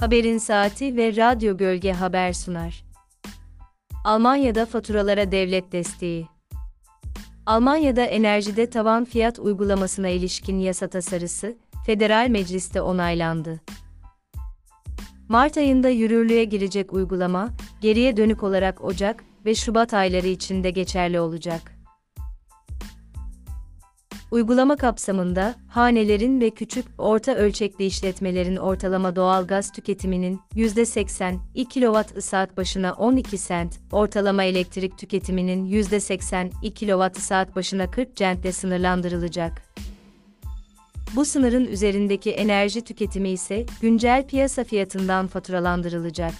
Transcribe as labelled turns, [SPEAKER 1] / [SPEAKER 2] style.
[SPEAKER 1] Haberin Saati ve Radyo Gölge haber sunar. Almanya'da faturalara devlet desteği. Almanya'da enerjide tavan fiyat uygulamasına ilişkin yasa tasarısı, Federal Meclis'te onaylandı. Mart ayında yürürlüğe girecek uygulama, geriye dönük olarak Ocak ve Şubat ayları içinde geçerli olacak. Uygulama kapsamında, hanelerin ve küçük, orta ölçekli işletmelerin ortalama doğal gaz tüketiminin %80, 2 kWh başına 12 sent, ortalama elektrik tüketiminin %80, 2 kWh başına 40 centle sınırlandırılacak. Bu sınırın üzerindeki enerji tüketimi ise güncel piyasa fiyatından faturalandırılacak.